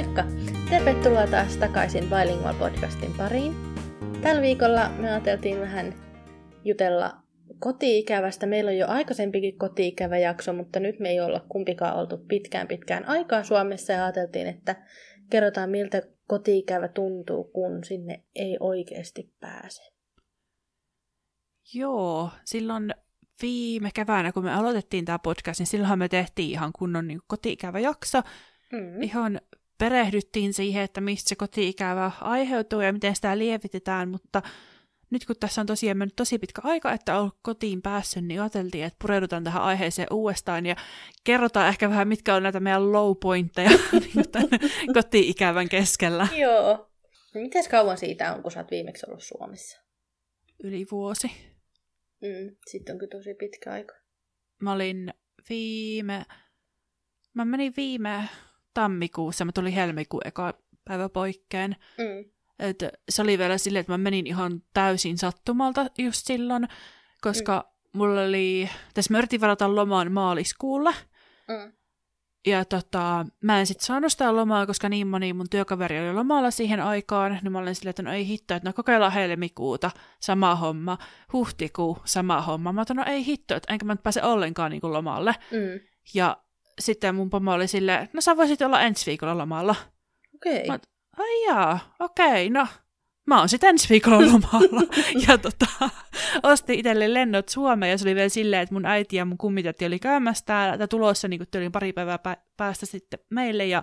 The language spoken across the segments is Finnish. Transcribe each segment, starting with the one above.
Moikka! Tervetuloa taas takaisin Bilingual podcastin pariin. Tällä viikolla me ajateltiin vähän jutella koti-ikävästä. Meillä on jo aikaisempikin koti-ikävä jakso, mutta nyt me ei olla kumpikaan oltu pitkään pitkään aikaa Suomessa ja ajateltiin, että kerrotaan miltä koti-ikävä tuntuu, kun sinne ei oikeasti pääse. Joo, silloin viime keväänä, kun me aloitettiin tämä podcast, niin silloinhan me tehtiin ihan kunnon niin koti-ikävä jakso. Mm. Ihan perehdyttiin siihen, että mistä se koti-ikävä aiheutuu ja miten sitä lievitetään, mutta nyt kun tässä on tosiaan mennyt tosi pitkä aika, että on kotiin päässyt, niin ajateltiin, että pureudutaan tähän aiheeseen uudestaan ja kerrotaan ehkä vähän, mitkä on näitä meidän low pointteja niin koti-ikävän keskellä. Joo. Miten kauan siitä on, kun sä oot viimeksi ollut Suomessa? Yli vuosi. Mm, sitten onkin tosi pitkä aika. Mä olin viime... Mä menin viime tammikuussa, mä tulin helmikuun eka päivä poikkeen. Mm. Et se oli vielä silleen, että mä menin ihan täysin sattumalta just silloin, koska mm. mulla oli, tässä mä yritin varata lomaan maaliskuulle. Mm. Ja tota, mä en sitten saanut sitä lomaa, koska niin moni mun työkaveri oli lomalla siihen aikaan, niin mä olin silleen, että no ei hitto, että no kokeillaan helmikuuta, sama homma, huhtikuu, sama homma. Mä otan, no ei hitto, että enkä mä nyt pääse ollenkaan niin kuin lomalle. Mm. Ja sitten mun pomo oli silleen, no sä voisit olla ensi viikolla lomalla. Okei. Okay. ai jaa, okei, okay, no mä oon sitten ensi viikolla lomalla. ja tota, ostin itselle lennot Suomeen ja se oli vielä silleen, että mun äiti ja mun kummitäti oli käymässä täällä tulossa niin kuin pari päivää päästä sitten meille ja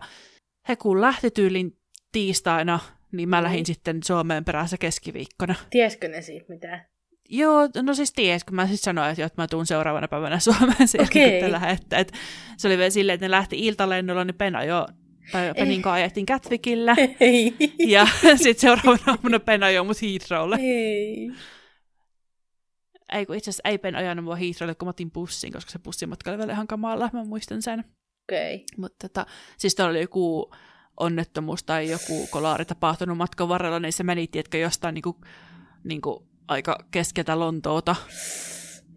he kun lähti tyylin tiistaina, niin mä lähdin mm. sitten Suomeen perässä keskiviikkona. Tieskö ne siitä mitään? Joo, no siis ties, kun mä siis sanoin, että, että mä tuun seuraavana päivänä Suomeen sen okay. että, että se oli vielä silleen, että ne lähti iltalennolla, niin Pena jo tai Penin kanssa ajettiin Catwickillä. Ei. Ja sitten seuraavana aamuna Pen ajoi mut Heathrowlle. Ei. Ei, kun itse asiassa ei Pen ajanut mua Heathrowlle, kun mä otin bussin, koska se bussimatka oli vielä ihan kamala, mä muistan sen. Okei. Okay. Mutta tota, siis tuolla oli joku onnettomuus tai joku kolaari tapahtunut matkan varrella, niin se meni, tiedätkö, jostain niinku, niinku aika keskeltä Lontoota.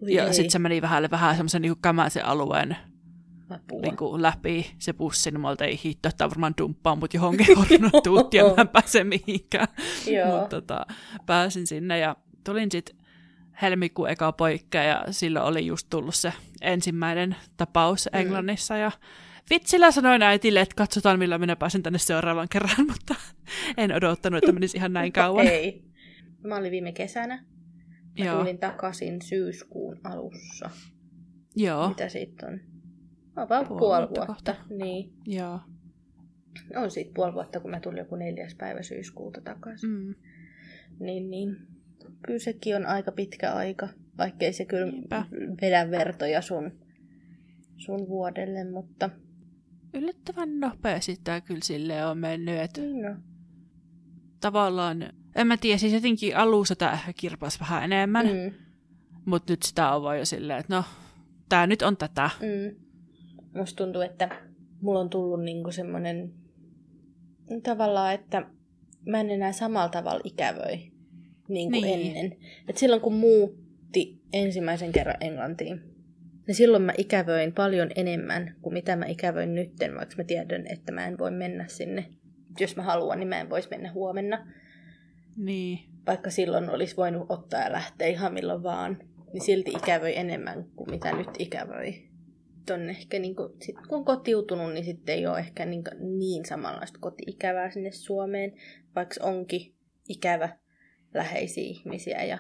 Ja sitten se meni vähän, vähän semmoisen niinku kämäisen alueen niin kuin läpi se bussi, niin mä ei hitto, että varmaan dumppaa mut johonkin hornottuut ja mä en pääse mihinkään. Mutta tota, pääsin sinne ja tulin sitten helmikuun eka poikkea ja silloin oli just tullut se ensimmäinen tapaus mm. Englannissa ja vitsillä sanoin äitille, että katsotaan millä minä pääsen tänne seuraavan kerran, mutta en odottanut, että menisi ihan näin kauan. Ei. Mä olin viime kesänä. Mä Joo. tulin takaisin syyskuun alussa. Joo. Mitä sitten on? About puoli, puoli vuotta. vuotta. Niin. Joo. On siitä puoli vuotta, kun mä tulin joku neljäs päivä syyskuuta takaisin. Mm. Niin, niin. Kyllä sekin on aika pitkä aika, vaikkei se kyllä Niinpä. vedä vertoja sun, sun vuodelle, mutta... Yllättävän nopeasti tämä kyllä sille on mennyt, että niin no. tavallaan, en mä tiedä, siis jotenkin alussa tämä ehkä kirpas vähän enemmän, mm. mutta nyt sitä on vaan jo silleen, että no, tämä nyt on tätä. Mm musta tuntuu, että mulla on tullut niinku semmoinen tavallaan, että mä en enää samalla tavalla ikävöi niin kuin niin. ennen. Et silloin kun muutti ensimmäisen kerran Englantiin, niin silloin mä ikävöin paljon enemmän kuin mitä mä ikävöin nytten, vaikka mä tiedän, että mä en voi mennä sinne. Jos mä haluan, niin mä en voisi mennä huomenna. Niin. Vaikka silloin olisi voinut ottaa ja lähteä ihan milloin vaan, niin silti ikävöi enemmän kuin mitä nyt ikävöi on ehkä, niin kuin, sit kun on kotiutunut, niin sitten ei ole ehkä niin, niin samanlaista koti-ikävää sinne Suomeen, vaikka onkin ikävä läheisiä ihmisiä. Ja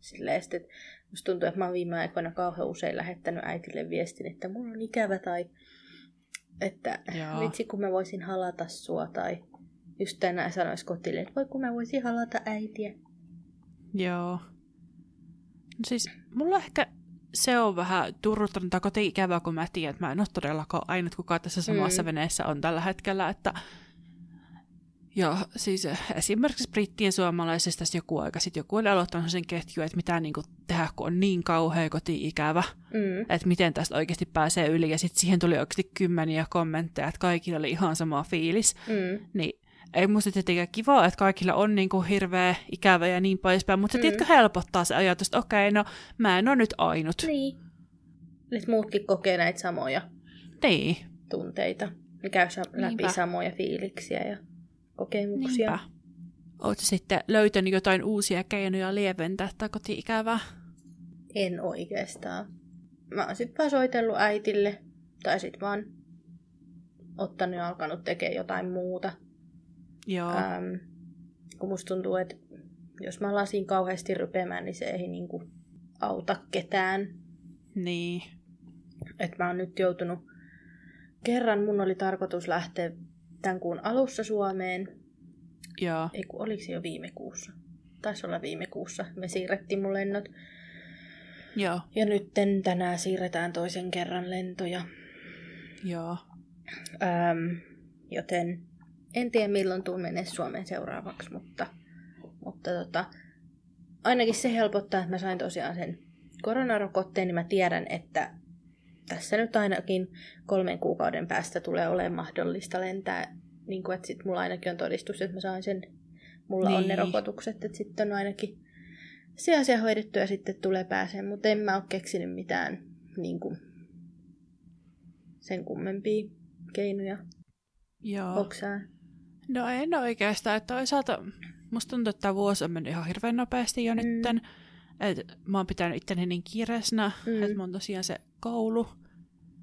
silleen, sit, että musta tuntuu, että mä oon viime aikoina kauhean usein lähettänyt äitille viestin, että mulla on ikävä tai että Joo. vitsi kun mä voisin halata sua tai just tänään sanois kotille, että voi kun mä voisin halata äitiä. Joo. No siis mulla ehkä se on vähän turruttanut tai koti-ikävää, kun mä tiedän, että mä en ole todellakaan ainut kukaan tässä samassa mm. veneessä on tällä hetkellä, että ja siis esimerkiksi brittien suomalaisista joku aika sitten joku oli aloittanut sen ketju, että mitä niin kuin tehdä, kun on niin kauhea koti-ikävä, mm. että miten tästä oikeasti pääsee yli. Ja sitten siihen tuli oikeasti kymmeniä kommentteja, että kaikilla oli ihan sama fiilis. Mm. Niin ei musta tietenkään kivaa, että kaikilla on niin kuin hirveä ikävä ja niin poispäin, mutta se mm. tiedätkö helpottaa se ajatus, että okei, no mä en ole nyt ainut. Niin. Nyt muutkin kokee näitä samoja niin. tunteita. Ne käy läpi Niinpä. samoja fiiliksiä ja kokemuksia. Niinpä. Oletko sitten löytänyt jotain uusia keinoja lieventää tätä koti-ikävää? En oikeastaan. Mä oon sitten vaan soitellut äitille, tai sitten vaan ottanut ja alkanut tekemään jotain muuta. Joo. Ähm, kun musta tuntuu, että jos mä lasin kauheasti rypemään, niin se ei niinku auta ketään. Niin. Et mä oon nyt joutunut... Kerran mun oli tarkoitus lähteä tämän kuun alussa Suomeen. Joo. Ei kun oliko se jo viime kuussa? Taisi olla viime kuussa. Me siirrettiin mun lennot. Joo. Ja nyt tänään siirretään toisen kerran lentoja. Joo. Ähm, joten en tiedä milloin tuun mennä Suomeen seuraavaksi, mutta, mutta tota, ainakin se helpottaa, että mä sain tosiaan sen koronarokotteen, niin mä tiedän, että tässä nyt ainakin kolmen kuukauden päästä tulee olemaan mahdollista lentää, niin kuin, että sit mulla ainakin on todistus, että mä sain sen, mulla niin. on ne niin. rokotukset, että sitten on ainakin se asia hoidettu ja sitten tulee pääsee, mutta en mä ole keksinyt mitään niin kuin, sen kummempia keinoja. Joo. Oksää? No en oikeastaan. Että toisaalta musta tuntuu, että tämä vuosi on mennyt ihan hirveän nopeasti jo mm. nytten. Et mä oon pitänyt itteni niin kiireessä, mm. että mä oon tosiaan se koulu.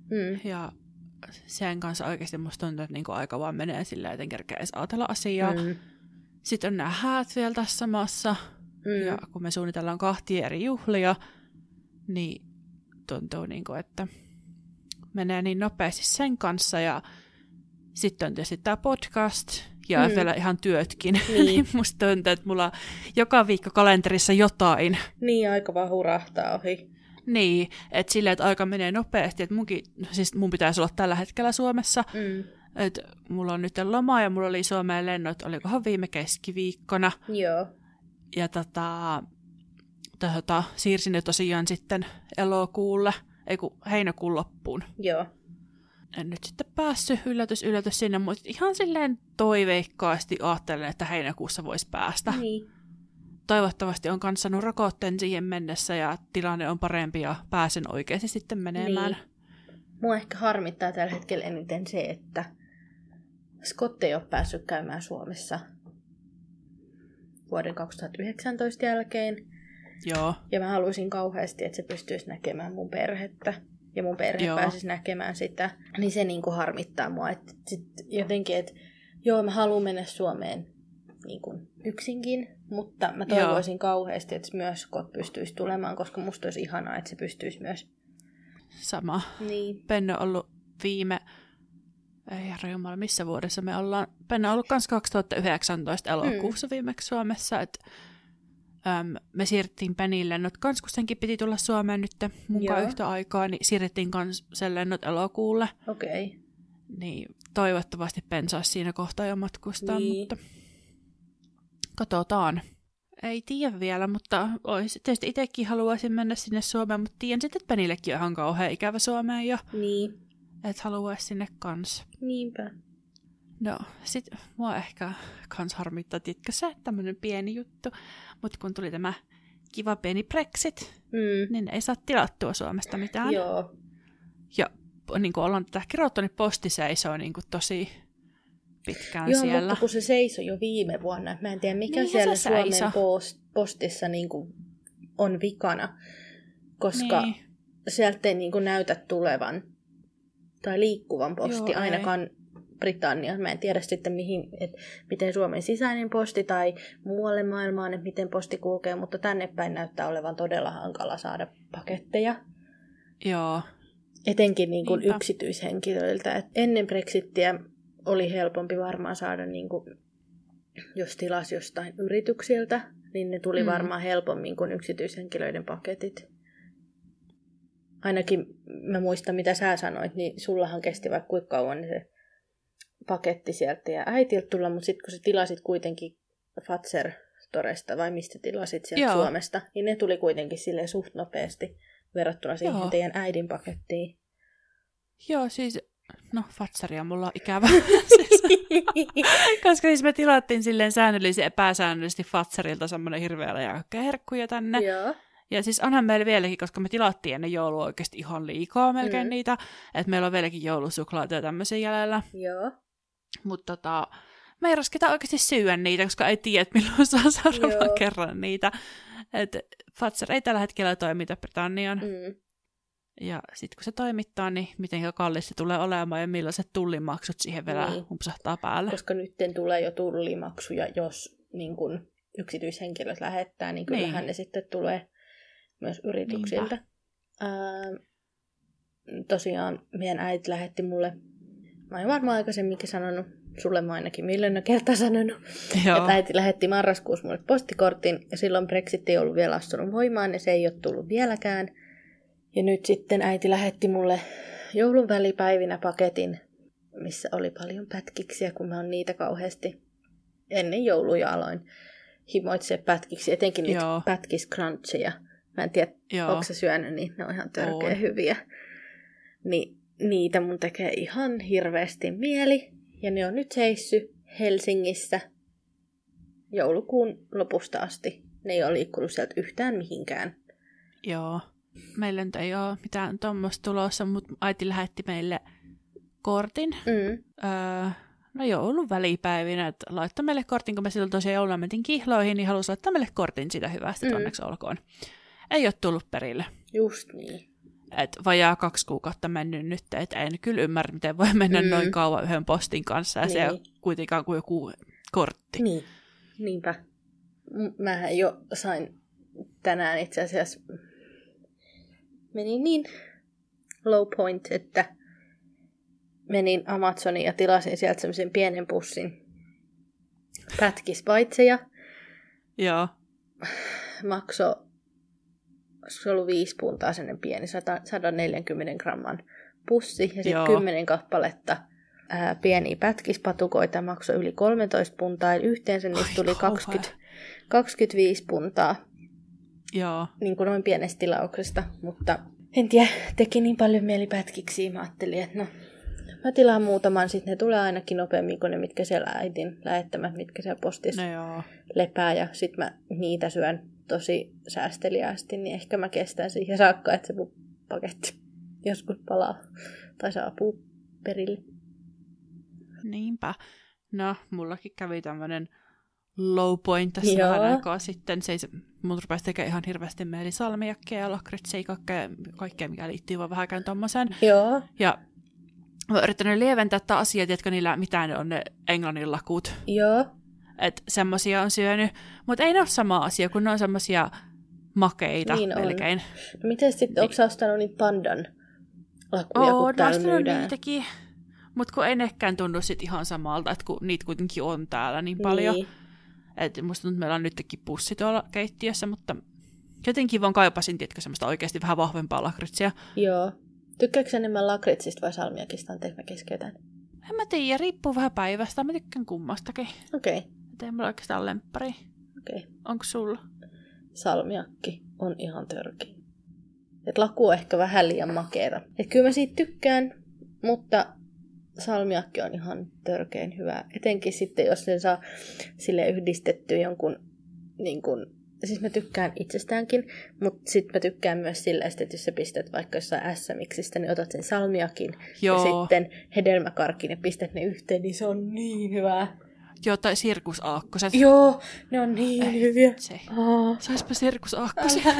Mm. Ja sen kanssa oikeasti musta tuntuu, että niinku aika vaan menee sillä, että en kerkeä edes ajatella asiaa. Mm. Sitten on nämä häät vielä tässä samassa. Mm. Ja kun me suunnitellaan kahtia eri juhlia, niin tuntuu, niinku, että menee niin nopeasti sen kanssa. Ja sitten on tietysti tämä podcast ja mm. vielä ihan työtkin. Niin. niin musta tuntuu, että mulla on joka viikko kalenterissa jotain. Niin, aika vaan hurahtaa ohi. Niin, että silleen, että aika menee nopeasti. Että munkin, siis mun pitäisi olla tällä hetkellä Suomessa. Mm. Että mulla on nyt loma ja mulla oli Suomeen lennot, olikohan viime keskiviikkona. Joo. Ja tota, tota, siirsin ne tosiaan sitten elokuulle, ei kun heinäkuun loppuun. Joo nyt sitten päässyt yllätys yllätys sinne, mutta ihan silleen toiveikkaasti ajattelen, että heinäkuussa voisi päästä. Niin. Toivottavasti on kanssa saanut rokotteen siihen mennessä ja tilanne on parempi ja pääsen oikeasti sitten menemään. Niin. Mua ehkä harmittaa tällä hetkellä eniten se, että Scott ei ole päässyt käymään Suomessa vuoden 2019 jälkeen. Joo. Ja mä haluaisin kauheasti, että se pystyisi näkemään mun perhettä ja mun perhe joo. pääsisi näkemään sitä, niin se niin kuin harmittaa mua. Et sit jotenkin, että joo, mä haluan mennä Suomeen niin kuin yksinkin, mutta mä toivoisin joo. kauheasti, että myös Scott pystyisi tulemaan, koska musta olisi ihanaa, että se pystyisi myös. Sama. Niin. Penne on ollut viime, ei herra Jumala, missä vuodessa me ollaan. Penne on ollut myös 2019 elokuussa mm. viimeksi Suomessa, että Öm, me siirrettiin Penille lennot kans, kun senkin piti tulla Suomeen nyt mukaan yhtä aikaa, niin siirrettiin kans sen lennot elokuulle. Okei. Okay. Niin toivottavasti Pen saisi siinä kohtaa jo matkustaa, niin. mutta katsotaan. Ei tiedä vielä, mutta olisi, tietysti itsekin haluaisin mennä sinne Suomeen, mutta tiedän sitten, että Penillekin on ihan kauhean ikävä Suomeen jo. Niin. Että haluaisi sinne kans. Niinpä. No, sit mua ehkä kans harmittaa, tiedätkö se, tämmönen pieni juttu. Mutta kun tuli tämä kiva pieni Brexit, mm. niin ei saa tilattua Suomesta mitään. Joo. Ja niin kuin ollaan tätä kirjoittu, niin posti seisoo niin kuin tosi pitkään Joo, siellä. mutta kun se seisoi jo viime vuonna. Mä en tiedä, mikä niin siellä Suomen post, postissa niin kuin on vikana, koska niin. sieltä ei niin kuin näytä tulevan tai liikkuvan posti Joo, ainakaan ei Britanniaan. Mä en tiedä sitten, mihin, että miten Suomen sisäinen posti tai muualle maailmaan, että miten posti kulkee, mutta tänne päin näyttää olevan todella hankala saada paketteja. Joo. Etenkin niin kuin yksityishenkilöiltä. Et ennen Brexittiä oli helpompi varmaan saada, niin kuin, jos tilasi jostain yrityksiltä, niin ne tuli mm. varmaan helpommin kuin yksityishenkilöiden paketit. Ainakin mä muistan, mitä sä sanoit, niin sullahan kesti vaikka kuinka kauan niin se paketti sieltä ja äitiltä tulla, mutta sitten kun sä tilasit kuitenkin Fatser Toresta vai mistä tilasit sieltä Joo. Suomesta, niin ne tuli kuitenkin sille suht nopeasti verrattuna siihen Joo. teidän äidin pakettiin. Joo, siis no Fatsaria mulla on ikävä. Koska siis me tilattiin silleen säännöllisesti epäsäännöllisesti Fatsarilta semmoinen hirveä ja herkkuja tänne. Joo. Ja siis onhan meillä vieläkin, koska me tilattiin ennen joulua oikeasti ihan liikaa melkein mm. niitä, että meillä on vieläkin joulusuklaata ja tämmöisiä jäljellä. Joo. Mutta tota, me ei rasketa oikeasti syödä niitä, koska ei tiedä, milloin saa seuraavan kerran niitä. Et Fatser ei tällä hetkellä toimita Britannian. Mm. Ja sitten kun se toimittaa, niin miten kallis se tulee olemaan ja millaiset tullimaksut siihen vielä niin. humpsahtaa päälle. Koska nyt tulee jo tullimaksuja, jos niin kun yksityishenkilöt lähettää, niin kyllähän niin. ne sitten tulee myös yrityksiltä. Ää, tosiaan meidän äiti lähetti mulle, mä olen varmaan aikaisemminkin sanonut, sulle mä ainakin miljoona kertaa sanonut, Joo. että äiti lähetti marraskuussa mulle postikortin ja silloin Brexit ei ollut vielä astunut voimaan ja se ei ole tullut vieläkään. Ja nyt sitten äiti lähetti mulle joulun välipäivinä paketin, missä oli paljon pätkiksiä, kun mä oon niitä kauheasti ennen jouluja aloin himoitsee pätkiksi, etenkin niitä Joo. Mä en tiedä, onko se syönyt, niin ne on ihan törkeä on. hyviä. Niin niitä mun tekee ihan hirveästi mieli. Ja ne on nyt seissy Helsingissä joulukuun lopusta asti. Ne ei ole liikkunut sieltä yhtään mihinkään. Joo. Meillä nyt ei ole mitään tuommoista tulossa, mutta äiti lähetti meille kortin. Mm. Öö, no joulun välipäivinä, että laittaa meille kortin, kun me silloin tosiaan jouluna mentiin kihloihin, niin halusi laittaa meille kortin sitä hyvästä, mm. onneksi olkoon. Ei ole tullut perille. Just niin. Et vajaa kaksi kuukautta mennyt nyt, että en kyllä ymmärrä, miten voi mennä mm. noin kauan yhden postin kanssa, ja niin. se on kuitenkaan kuin joku kortti. Niin, niinpä. Mä jo sain tänään itse asiassa, meni niin low point, että menin Amazoniin ja tilasin sieltä semmoisen pienen pussin pätkispaitseja. Joo. Makso, se ollut viisi puntaa sellainen pieni, 140 gramman pussi ja sitten kymmenen kappaletta ää, pieniä pätkispatukoita maksoi yli 13 puntaa, eli yhteensä niistä tuli 20, 25 puntaa. Joo. Niin kuin noin pienestä tilauksesta, mutta en tiedä, teki niin paljon mielipätkiksi, mä ajattelin, että no Mä tilaan muutaman, sitten ne tulee ainakin nopeammin kuin ne, mitkä siellä äitin lähettämät, mitkä siellä postissa no joo. lepää. Ja sitten mä niitä syön tosi säästeliäästi, niin ehkä mä kestän siihen saakka, että se mun paketti joskus palaa tai saapuu perille. Niinpä. No, mullakin kävi tämmönen low point tässä Joo. vähän aikaa sitten. Se ei, mun rupesi tekemään ihan hirveästi mieli salmiakkeja ja lakritseja, kaikkea, kaikkea, mikä liittyy vaan vähänkään tommoseen. Joo. Ja mä oon yrittänyt lieventää tätä asiaa, jotka niillä mitään ne on ne englannin lakut. Joo. Että semmosia on syönyt. Mutta ei ne ole sama asia, kun ne on semmosia makeita niin melkein. No miten sitten, niin. onko ostanut niitä pandan lakuja, kun täällä myydään? niitäkin. Mutta kun ei nekään tunnu sit ihan samalta, että kun niitä kuitenkin on täällä niin paljon. Niin. Että musta tuntuu, että meillä on nytkin pussi tuolla keittiössä, mutta jotenkin vaan kaipasin, tiedätkö, semmoista oikeasti vähän vahvempaa lakritsia. Joo. Tykkääkö enemmän lakritsista vai salmiakista? Anteeksi, mä keskeytän. En mä tiedä, riippuu vähän päivästä. Mä tykkään kummastakin. Okei. Okay. Ei mulla oikeastaan lemppari. Okei. Okay. Onko sulla? Salmiakki on ihan törki. Et laku on ehkä vähän liian makeeta. Et kyllä mä siitä tykkään, mutta salmiakki on ihan törkein hyvä. Etenkin sitten, jos sen saa sille yhdistettyä jonkun niin kun, siis mä tykkään itsestäänkin, mutta sitten mä tykkään myös sillä, että jos sä pistät vaikka jossain SMXistä, niin otat sen salmiakin Joo. ja sitten hedelmäkarkin ja pistät ne yhteen, niin se on niin hyvää. Joo, tai sirkusaakkoset. Joo, ne on niin Ei, hyviä. Se. Oh. Saispa sirkusaakkoset.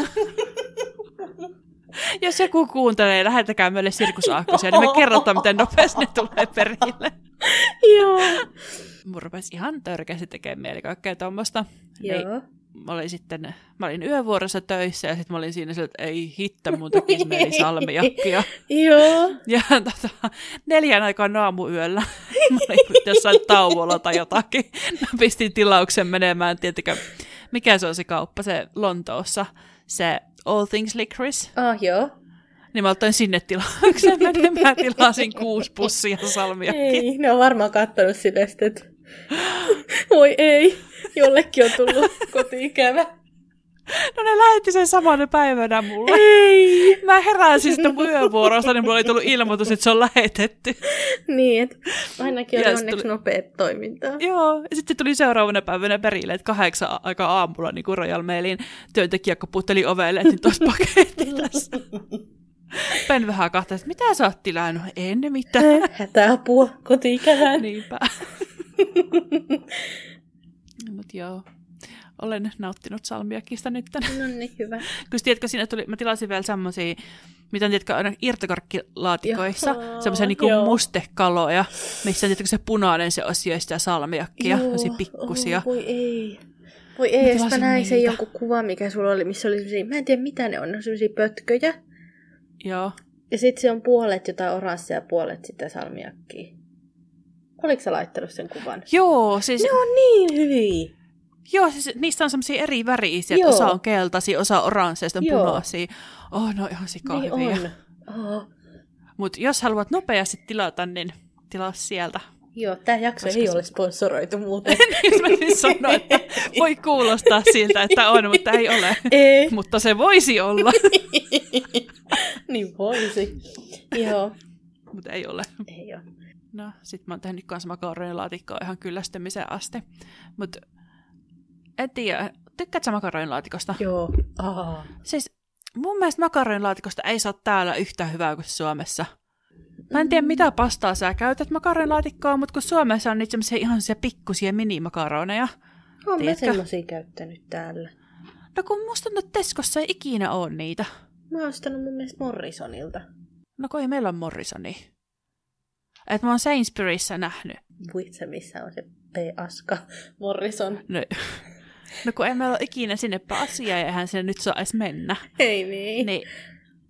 Jos joku kuuntelee, lähetäkää meille sirkusaakkosia, niin me kerrotaan, miten nopeasti ne tulee perille. Joo. Mun rupesi ihan törkeästi tekemään mieli kaikkea tuommoista. Joo. Niin mä olin sitten, mä olin yövuorossa töissä ja sitten mä olin siinä että ei hittä, mun tekisi meni salmiakkia. Joo. Ja tota, neljän aikaan aamuyöllä mä olin jossain tauolla tai jotakin. Mä pistin tilauksen menemään, tiettikö, mikä se on se kauppa, se Lontoossa, se All Things Licorice. Ah, joo. Niin mä otin sinne tilauksen menemään, tilasin kuusi pussia salmiakkia. Ei, ne on varmaan kattanut sinne, että voi ei. Jollekin on tullut kotiikävä. No ne lähetti sen samana päivänä mulle. Ei! Mä heräsin sitten mun yövuorosta, niin mulla oli tullut ilmoitus, että se on lähetetty. Niin, että ainakin oli onneksi tuli- nopeat toimintaa. Joo, ja sitten tuli seuraavana päivänä perille, että kahdeksan aika aamulla niin kuin Royal Mailin työntekijä koputteli ovelle, että nyt olisi paketti tässä. Ben vähän kahtaa, että mitä sä oot tilannut? En mitään. Hätäapua kotiikään. Niinpä. Mut joo, olen nauttinut salmiakista nyt. No niin, hyvä. Kun tiedätkö, siinä tuli, mä tilasin vielä semmosia, mitä on, tiedätkö, aina irtokarkkilaatikoissa, semmoisia niinku joo. mustekaloja, missä on, tiedätkö, se punainen se osio ja sitä salmiakkia, semmosia pikkusia. Oh, voi ei. Voi ei, mä näin sen jonkun kuvan, mikä sulla oli, missä oli semmosia, mä en tiedä mitä ne on, ne on semmosia pötköjä. Joo. Ja sit se on puolet jotain oranssia ja puolet sitä salmiakkia. Oliko sä laittanut sen kuvan? Joo, siis, Ne on niin hyviä. joo, siis niistä on semmoisia eri värisiä, Joo. että osa on keltaisia, osa oransseja, sitten on punaisia. Oh, no ihan sikahyviä. Niin on. Oh. Mutta jos haluat nopeasti tilata, niin tilaa sieltä. Joo, tää jakso Koska ei se- ole sponsoroitu muuten. Jos mä siis sanoin, että voi kuulostaa siltä, että on, mutta ei ole. ei. Mutta se voisi olla, niin voisi. Joo. mutta ei ole. Ei ole. No, sit mä oon tehnyt kans makaronilaatikkoa ihan kyllästymiseen asti. Mut en tiedä, tykkäätkö makaronilaatikosta? Joo. Aa. Siis mun mielestä makaronilaatikosta ei saa täällä yhtä hyvää kuin Suomessa. Mä en tiedä, mitä pastaa sä käytät makaronilaatikkoa, mutta kun Suomessa on niitä semmosia ihan semmosia pikkusia minimakaroneja. Oon mä semmosia käyttänyt täällä. No kun musta tuntuu, että Teskossa ei ikinä ole niitä. Mä oon ostanut mun mielestä Morrisonilta. No kun ei meillä ole Morrisoni. Et mä oon Sainsburyssä nähnyt. Vitsi, missä on se P-aska Morrison. No, no kun ei meillä ole ikinä sinne asiaa ja eihän sinne nyt saa edes mennä. Ei niin. Niin,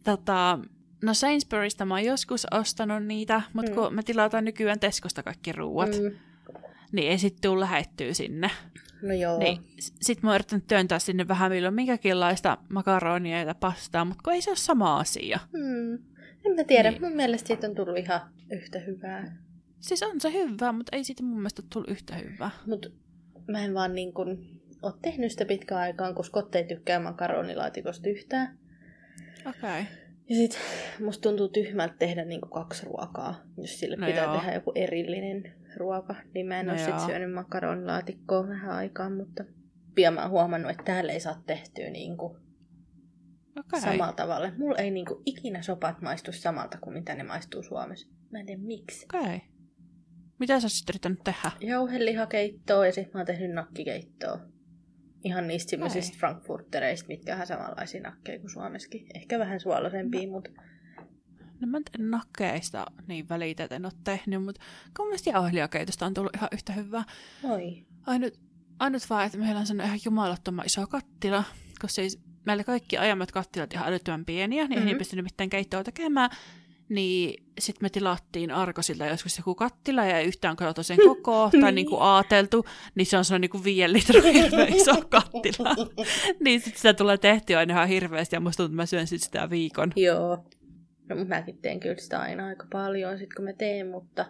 tota, no Sainsburystä mä oon joskus ostanut niitä, mutta Mm. mm. kun me tilataan nykyään Teskosta kaikki ruuat, mm. Mm. niin ei sit tuu lähettyä sinne. No joo. Niin, sit mä oon yrittänyt työntää sinne vähän milloin minkäkinlaista makaronia ja pastaa, mutta kun ei se ole sama asia. Hmm. En mä tiedä. Niin. Mun mielestä siitä on tullut ihan yhtä hyvää. Siis on se hyvää, mutta ei siitä mun mielestä ole tullut yhtä hyvää. Mut mä en vaan niin kun oo tehnyt sitä pitkään aikaan, koska Kotte ei tykkää makaronilaatikosta yhtään. Okei. Okay. Ja sit musta tuntuu tyhmältä tehdä niinku kaksi ruokaa, jos sille No pitää joo. tehdä joku erillinen ruoka. Niin mä en No oo sit syönyt makaronilaatikkoa vähän aikaa, mutta pian mä oon huomannut, että täällä ei saa tehtyä niinku Okay. samalla tavalla. Mulla ei niinku ikinä sopat maistu samalta kuin mitä ne maistuu Suomessa. Mä en tiedä miksi. Okay. Mitä sä sitten yrittänyt tehdä? Jauhelihakeittoa ja sitten mä oon tehnyt nakkikeittoa. Ihan niistä semmoisista frankfurtereista, mitkä on samanlaisia nakkeja kuin Suomessakin. Ehkä vähän suolaisempia, mutta No mä en nakkeista niin välitä, että en ole tehnyt, mutta kun mielestä jauhelijakeitosta on tullut ihan yhtä hyvää. oi. Ainut, ainut vaan, että meillä on sellainen ihan jumalattoman iso kattila, koska siis meillä kaikki aiemmat kattilat ihan älyttömän pieniä, niin mm-hmm. ei Mhm. pystynyt mitään keittoa tekemään. Niin sitten me tilattiin Arkosilta joskus joku kattila ja ei yhtään katsottu sen koko tai Niin. niinku aateltu, niin se on sellainen niinku viien litran hirveä iso kattila. niin sitten sitä tulee tehtyä aina ihan hirveästi ja musta tuntuu, että mä syön sit sitä viikon. Joo. No mut mäkin teen kyllä sitä aina aika paljon sit kun mä teen, mutta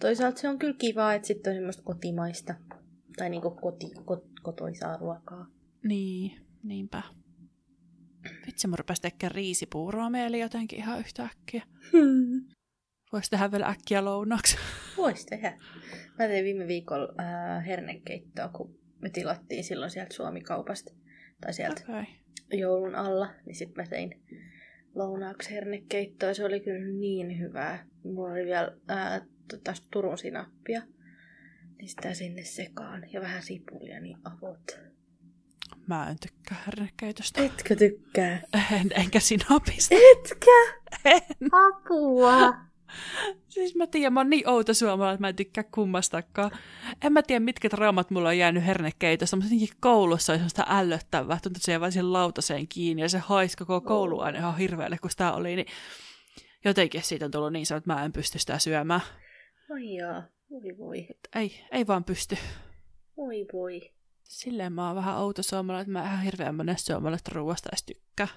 toisaalta se on kyllä kiva, että sitten on semmoista kotimaista tai niinku koti, kot, kotoisaa ruokaa. Niin, niinpä. Vitsi, mun rupesi tekemään riisipuuroa mieli jotenkin ihan yhtäkkiä. Hmm. Voisi tehdä vielä äkkiä lounaaksi. Voisi tehdä. Mä tein viime viikolla äh, hernekeittoa, kun me tilattiin silloin sieltä Suomikaupasta tai sieltä Okei. joulun alla, niin sitten mä tein lounaaksi hernekeittoa. Se oli kyllä niin hyvää. Mulla oli vielä ää, tota, Turun sinappia. Niin sitä sinne sekaan. Ja vähän sipulia, niin avot. Mä en tykkää hernekeitosta. Etkö tykkää? En, enkä sinapista. Etkä? En. Apua! Siis mä tiedän, mä oon niin outo suomalainen, että mä en tykkää kummastakaan. En mä tiedä, mitkä traumat mulla on jäänyt hernekeitosta, mutta jotenkin koulussa oli sellaista ällöttävää. Tuntuu, että se jäi vaan siihen lautaseen kiinni ja se haisi koko koulu aina ihan hirveälle, kun sitä oli. Niin jotenkin siitä on tullut niin sanoa, että mä en pysty sitä syömään. Ai jaa. Voi voi. Ei, ei vaan pysty. Voi voi. Silleen mä oon vähän outo suomalainen, että mä ihan hirveän monesta suomalaisesta ruoasta edes tykkää.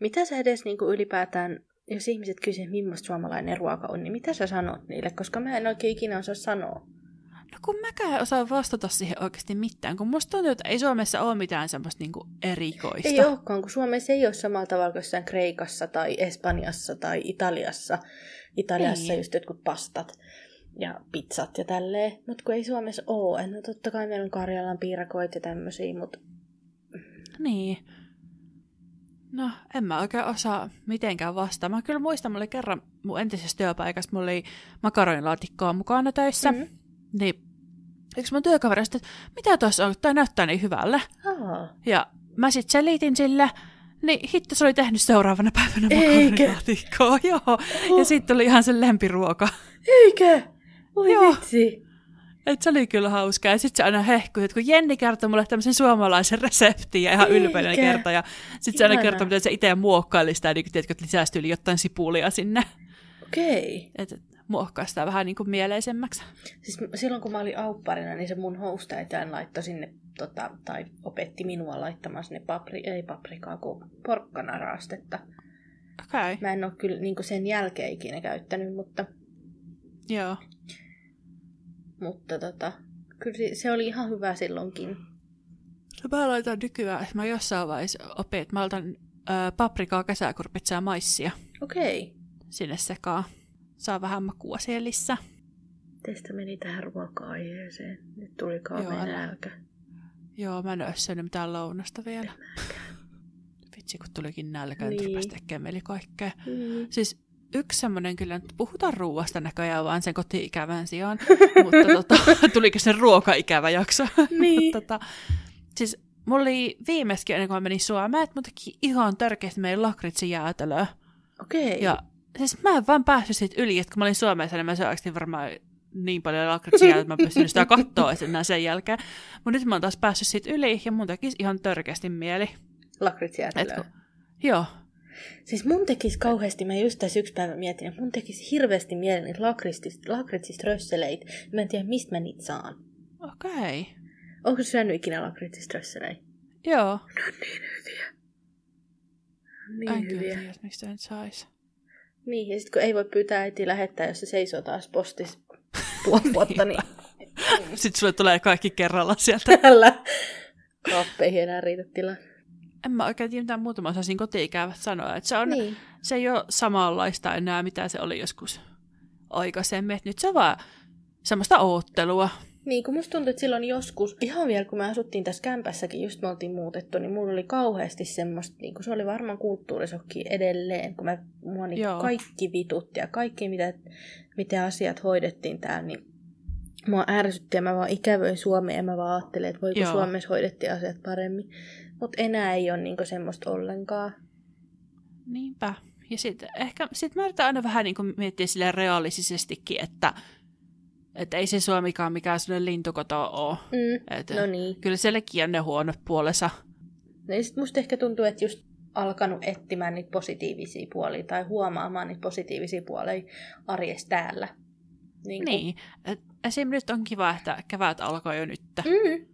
Mitä sä edes niinku ylipäätään, jos ihmiset kysyvät, millaista suomalainen ruoka on, niin mitä sä sanot niille? Koska mä en oikein ikinä osaa sanoa. No kun mäkään osaa vastata siihen oikeasti mitään, kun musta tuntuu, että ei Suomessa ole mitään semmoista niinku erikoista. Ei olekaan, kun Suomessa ei ole samalla tavalla kuin jossain Kreikassa tai Espanjassa tai Italiassa. Italiassa ei. just jotkut pastat ja pizzat ja tälleen. Mutta kun ei Suomessa ole. No totta kai meillä on Karjalan piirakoit ja tämmöisiä, mutta... Niin. No, en mä oikein osaa mitenkään vastata. Mä kyllä muistan, mulla oli kerran mun entisessä työpaikassa, mulla oli makaronilaatikkoa mukana töissä. Mm-hmm. Niin yksi mun työkaveri että mitä tuossa on, tämä näyttää niin hyvälle. Oh. Ja mä sitten selitin sille, niin hitto se oli tehnyt seuraavana päivänä makaronilaatikkoa. Joo, oh. ja sitten tuli ihan sen lempiruoka. Eikä? Oi Joo. vitsi. Et se oli kyllä hauskaa. Ja sitten se aina hehkui, että kun Jenni kertoi mulle tämmöisen suomalaisen reseptin ja ihan ylpeinen kerta. Ja sitten se aina kertoi, miten se itse muokkaili sitä, niin tiedätkö, että lisäsi yli jotain sipulia sinne. Okei. Okay. Että muokkaa sitä vähän niin kuin mieleisemmäksi. Siis silloin kun mä olin aupparina, niin se mun hostajataan laittoi sinne, tota, tai opetti minua laittamaan sinne papri, ei paprikaa, kuin porkkanaraastetta. Okay. Mä en ole kyllä niin sen jälkeen ikinä käyttänyt, mutta... Joo. Mutta tota, kyllä se oli ihan hyvä silloinkin. Mä laitan nykyään, että mä jossain vaiheessa opin, että mä laitan äh, paprikaa, kesäkurpitsaa ja maissia. Okei. Okay. Sinne sekaan. Saa vähän makua siellä Teistä meni tähän ruoka-aiheeseen. Nyt tuli kauhean nälkä. Joo, mä en ole syönyt mitään lounasta vielä. Vitsi, kun tulikin nälkä, niin rupesi tekemään meille kaikkea. Mm. Siis yksi semmoinen kyllä, että puhutaan ruuasta näköjään vaan sen koti-ikävän sijaan, mutta tota, tuliko se ruoka-ikävä jakso? Niin. tota, siis mulla oli viimeiskin ennen kuin mä menin Suomeen, että mun teki ihan törkeästi meidän lakritsi-jäätelöä. Okei. Okay. Ja siis mä en vaan päässyt siitä yli, että kun mä olin Suomessa, niin mä söin varmaan niin paljon lakritsia, että mä pystyn sitä katsoa enää sen jälkeen. Mutta nyt mä oon taas päässyt siitä yli ja mun tekisi ihan törkeästi mieli. Lakritsijäätelöä? Joo, Siis mun tekisi kauheasti, mä just tässä yksi päivä mietin, että mun tekisi hirveästi mielen niitä rösseleitä. Mä en tiedä, mistä mä niitä saan. Okei. Okay. Onko syönyt ikinä lakritsista rösseleitä? Joo. No niin hyviä. Niin en hyviä. tiedä, mistä nyt sais. Niin, ja sitten kun ei voi pyytää äitiä lähettää, jos se seisoo taas postissa puoli vuotta, niin... sitten sulle tulee kaikki kerralla sieltä. Tällä kaappeihin enää riitä tilaa en mä oikein tiedä mitään muuta, mä osaisin koti-ikävät sanoa. Että se, on, niin. se ei ole samanlaista enää, mitä se oli joskus aikaisemmin. Et nyt se on vaan semmoista oottelua. Niin, kun musta tuntuu, että silloin joskus, ihan vielä kun me asuttiin tässä kämpässäkin, just me oltiin muutettu, niin mulla oli kauheasti semmoista, niin kun se oli varmaan kulttuurisokki edelleen, kun mä, mua niin kaikki vitutti ja kaikki, mitä, miten asiat hoidettiin täällä, niin mua ärsytti ja mä vaan ikävöin Suomeen ja mä vaan ajattelin, että voiko Joo. Suomessa hoidettiin asiat paremmin. Mutta enää ei ole niinku semmoista ollenkaan. Niinpä. Ja sitten ehkä sit mä yritän aina vähän niinku miettiä sille realistisestikin, että että ei se Suomikaan mikään sellainen lintukoto ole. Mm, Et no niin. Kyllä sielläkin on ne huonot puolensa. No ja sit musta ehkä tuntuu, että just alkanut etsimään niitä positiivisia puolia tai huomaamaan niitä positiivisia puolia arjessa täällä. Niin. niin. Et esim. nyt on kiva, että kevät alkoi jo nyt. Mm.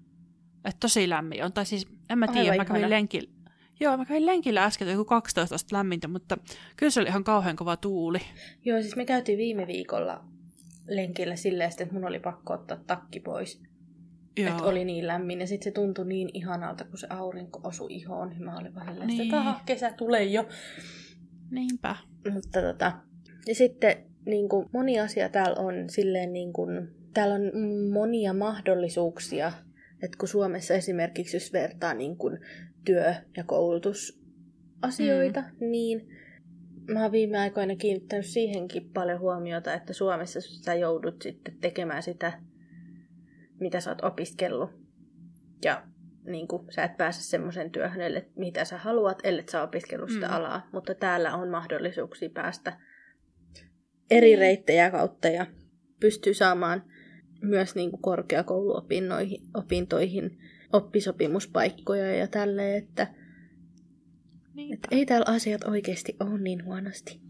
Että tosi lämmin on. Tai siis, en mä tiedä, mä kävin lenkillä. Joo, mä kävin lenkillä äsken joku 12 astetta lämmintä, mutta kyllä se oli ihan kauhean kova tuuli. Joo, siis me käytiin viime viikolla lenkillä silleen, että mun oli pakko ottaa takki pois. Joo. Että oli niin lämmin ja sitten se tuntui niin ihanalta, kun se aurinko osui ihoon. Niin mä olin vaan niin. että kesä tulee jo. Niinpä. Mutta tota, ja sitten niin kuin moni asia täällä on silleen niin kuin, täällä on monia mahdollisuuksia että kun Suomessa esimerkiksi jos vertaa niin kuin työ- ja koulutusasioita, mm. niin mä oon viime aikoina kiinnittänyt siihenkin paljon huomiota, että Suomessa sä joudut sitten tekemään sitä, mitä sä oot opiskellut. Ja niin kuin, sä et pääse semmoisen työhön, mitä sä haluat, ellei sä opiskellut sitä mm. alaa. Mutta täällä on mahdollisuuksia päästä eri niin. reittejä kautta ja pystyy saamaan myös niin kuin korkeakouluopintoihin oppisopimuspaikkoja ja tälleen, että, että ei täällä asiat oikeasti ole niin huonosti.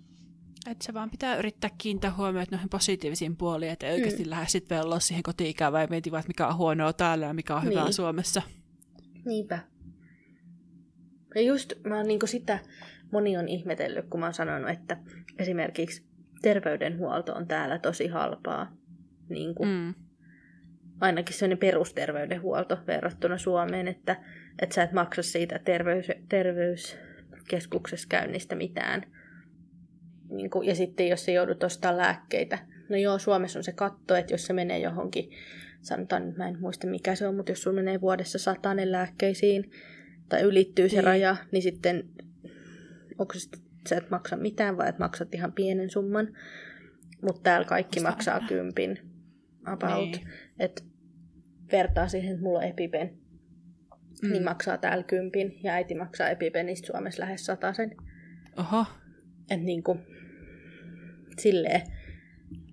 Että se vaan pitää yrittää kiinnittää huomioon noihin positiivisiin puoliin, että oikeasti mm. lähde sitten velloa siihen koti-ikävään ja mieti mikä on huonoa täällä ja mikä on hyvää niin. Suomessa. Niinpä. Ja just mä oon niinku sitä, moni on ihmetellyt, kun mä oon sanonut, että esimerkiksi terveydenhuolto on täällä tosi halpaa. Niin kuin, mm. ainakin sellainen perusterveydenhuolto verrattuna Suomeen, että, että sä et maksa siitä terveys, terveyskeskuksessa käynnistä mitään. Niin kuin, ja sitten jos se joudut ostamaan lääkkeitä. No joo, Suomessa on se katto, että jos se menee johonkin, sanotaan, mä en muista mikä se on, mutta jos sulla menee vuodessa satainen lääkkeisiin, tai ylittyy se niin. raja, niin sitten onko se sä et maksa mitään, vai et maksat ihan pienen summan. Mutta täällä kaikki Musta maksaa aina. kympin about. Niin. Et vertaa siihen, että mulla on Epipen, niin mm. niin maksaa täällä kympin, ja äiti maksaa Epipenistä Suomessa lähes sen. Oho. Et niinku, silleen.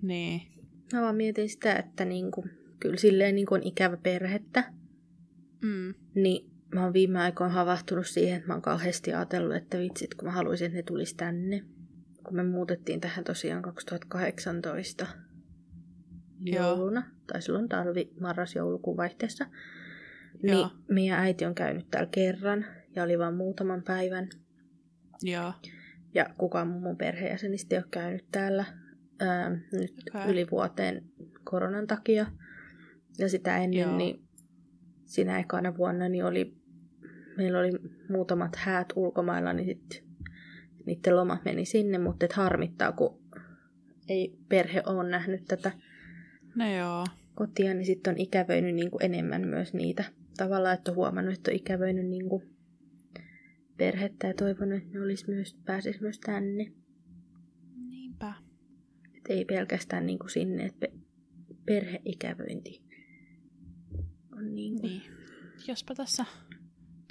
Niin. Mä vaan mietin sitä, että niinku, kyllä silleen niinku on ikävä perhettä. Mm. Niin mä oon viime aikoina havahtunut siihen, että mä oon kauheasti ajatellut, että vitsit, kun mä haluaisin, että ne tulisi tänne. Kun me muutettiin tähän tosiaan 2018 jouluna, Joo. tai silloin talvi, marras, joulukuun vaihteessa. Niin Joo. meidän äiti on käynyt täällä kerran ja oli vain muutaman päivän. Joo. Ja kukaan mun perheenjäsenistä ei ole käynyt täällä ää, nyt okay. yli vuoteen koronan takia. Ja sitä ennen, Joo. niin siinä ekana vuonna niin oli, meillä oli muutamat häät ulkomailla, niin sitten niiden lomat meni sinne, mutta et harmittaa, kun ei perhe ole nähnyt tätä no joo. kotia, niin sitten on ikävöinyt niin kuin enemmän myös niitä. Tavallaan, että on huomannut, että on ikävöinyt niin kuin perhettä ja toivonut, että ne olisi myös, pääsisi myös tänne. Niinpä. Et ei pelkästään niin kuin sinne, että perheikävöinti on niin kuin... Niin. Jospa tässä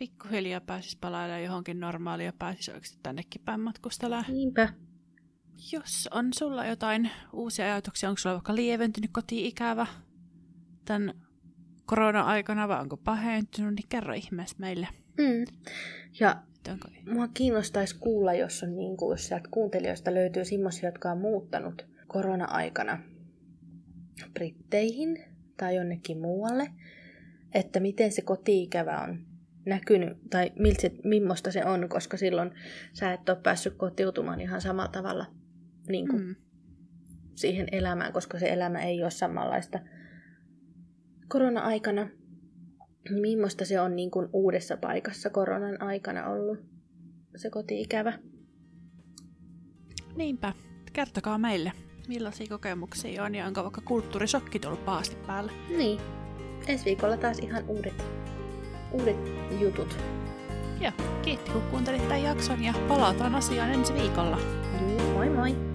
pikkuhiljaa pääsisi palailemaan johonkin normaalia ja pääsisi oikeasti tännekin päin matkustella. Niinpä. Jos on sulla jotain uusia ajatuksia, onko sulla vaikka lieventynyt koti-ikävä tämän korona-aikana vai onko pahentunut, niin kerro ihmeessä meille. Mm. Ja onko... mua kiinnostaisi kuulla, jos, on niin kuin, jos sieltä kuuntelijoista löytyy semmoisia, jotka on muuttanut korona-aikana Britteihin tai jonnekin muualle, että miten se koti-ikävä on näkynyt, tai miltä, millaista se on, koska silloin sä et ole päässyt kotiutumaan ihan samalla tavalla niin kuin mm. siihen elämään, koska se elämä ei ole samanlaista korona-aikana. Millaista se on niin kuin uudessa paikassa koronan aikana ollut, se koti-ikävä? Niinpä. Kertokaa meille, millaisia kokemuksia on ja onko vaikka kulttuurisokki tullut pahasti päälle. Niin. Ensi viikolla taas ihan uudet, uudet jutut. Joo, kiitti kun kuuntelit tämän jakson ja palataan asiaan ensi viikolla. Joo, moi moi! Moi moi!